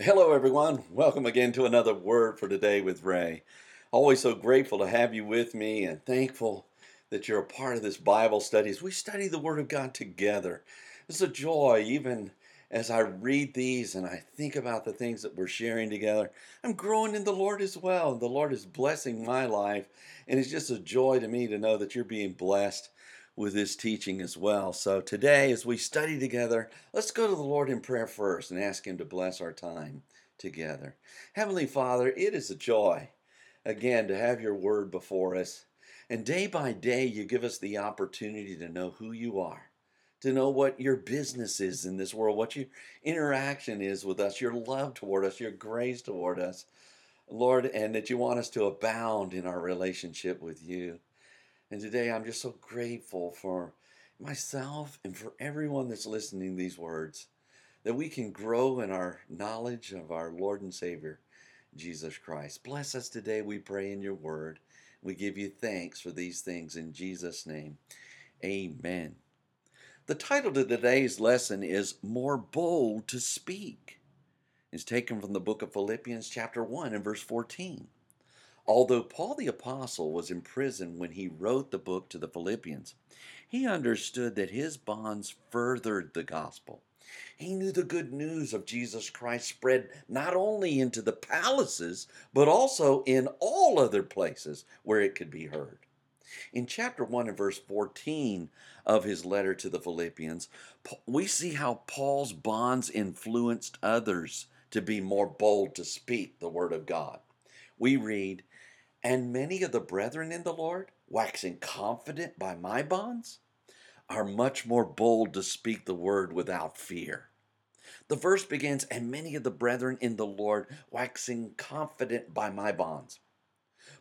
Hello, everyone. Welcome again to another Word for Today with Ray. Always so grateful to have you with me and thankful that you're a part of this Bible study as we study the Word of God together. It's a joy, even as I read these and I think about the things that we're sharing together. I'm growing in the Lord as well. The Lord is blessing my life, and it's just a joy to me to know that you're being blessed with his teaching as well. So today, as we study together, let's go to the Lord in prayer first and ask Him to bless our time together. Heavenly Father, it is a joy, again, to have your word before us. And day by day, you give us the opportunity to know who you are, to know what your business is in this world, what your interaction is with us, your love toward us, your grace toward us. Lord, and that you want us to abound in our relationship with you. And today I'm just so grateful for myself and for everyone that's listening these words that we can grow in our knowledge of our Lord and Savior, Jesus Christ. Bless us today, we pray in your word. We give you thanks for these things in Jesus' name. Amen. The title to today's lesson is More Bold to Speak. It's taken from the book of Philippians, chapter 1, and verse 14. Although Paul the Apostle was in prison when he wrote the book to the Philippians, he understood that his bonds furthered the gospel. He knew the good news of Jesus Christ spread not only into the palaces, but also in all other places where it could be heard. In chapter 1 and verse 14 of his letter to the Philippians, we see how Paul's bonds influenced others to be more bold to speak the word of God. We read, and many of the brethren in the Lord, waxing confident by my bonds, are much more bold to speak the word without fear. The verse begins, and many of the brethren in the Lord, waxing confident by my bonds.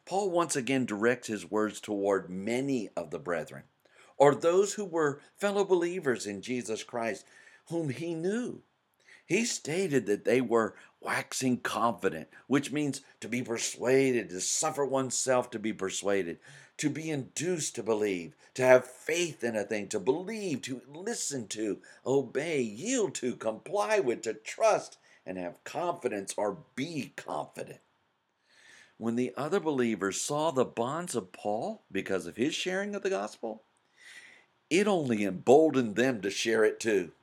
Paul once again directs his words toward many of the brethren, or those who were fellow believers in Jesus Christ, whom he knew. He stated that they were waxing confident, which means to be persuaded, to suffer oneself to be persuaded, to be induced to believe, to have faith in a thing, to believe, to listen to, obey, yield to, comply with, to trust, and have confidence or be confident. When the other believers saw the bonds of Paul because of his sharing of the gospel, it only emboldened them to share it too.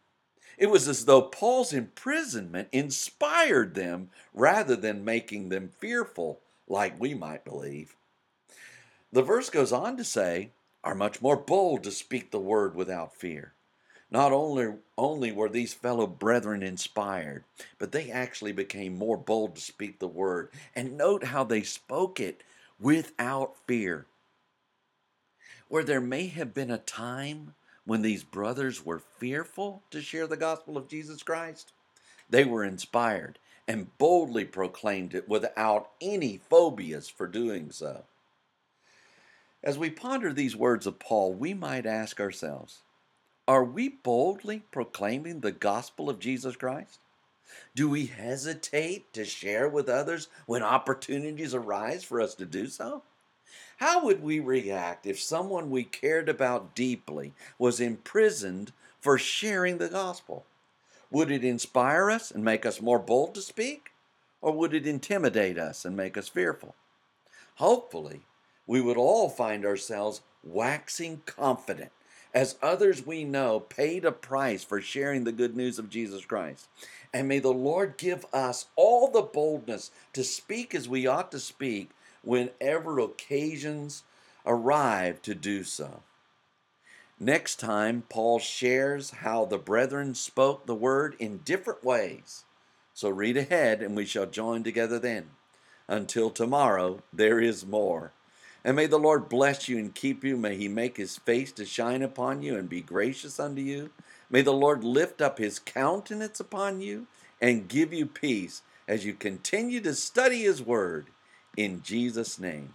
It was as though Paul's imprisonment inspired them rather than making them fearful, like we might believe. The verse goes on to say, are much more bold to speak the word without fear. Not only, only were these fellow brethren inspired, but they actually became more bold to speak the word. And note how they spoke it without fear. Where there may have been a time when these brothers were fearful to share the gospel of Jesus Christ, they were inspired and boldly proclaimed it without any phobias for doing so. As we ponder these words of Paul, we might ask ourselves Are we boldly proclaiming the gospel of Jesus Christ? Do we hesitate to share with others when opportunities arise for us to do so? How would we react if someone we cared about deeply was imprisoned for sharing the gospel? Would it inspire us and make us more bold to speak? Or would it intimidate us and make us fearful? Hopefully, we would all find ourselves waxing confident as others we know paid a price for sharing the good news of Jesus Christ. And may the Lord give us all the boldness to speak as we ought to speak whenever occasions arrive to do so. Next time, Paul shares how the brethren spoke the word in different ways. So read ahead and we shall join together then. Until tomorrow, there is more. And may the Lord bless you and keep you. May he make his face to shine upon you and be gracious unto you. May the Lord lift up his countenance upon you and give you peace as you continue to study his word in Jesus' name.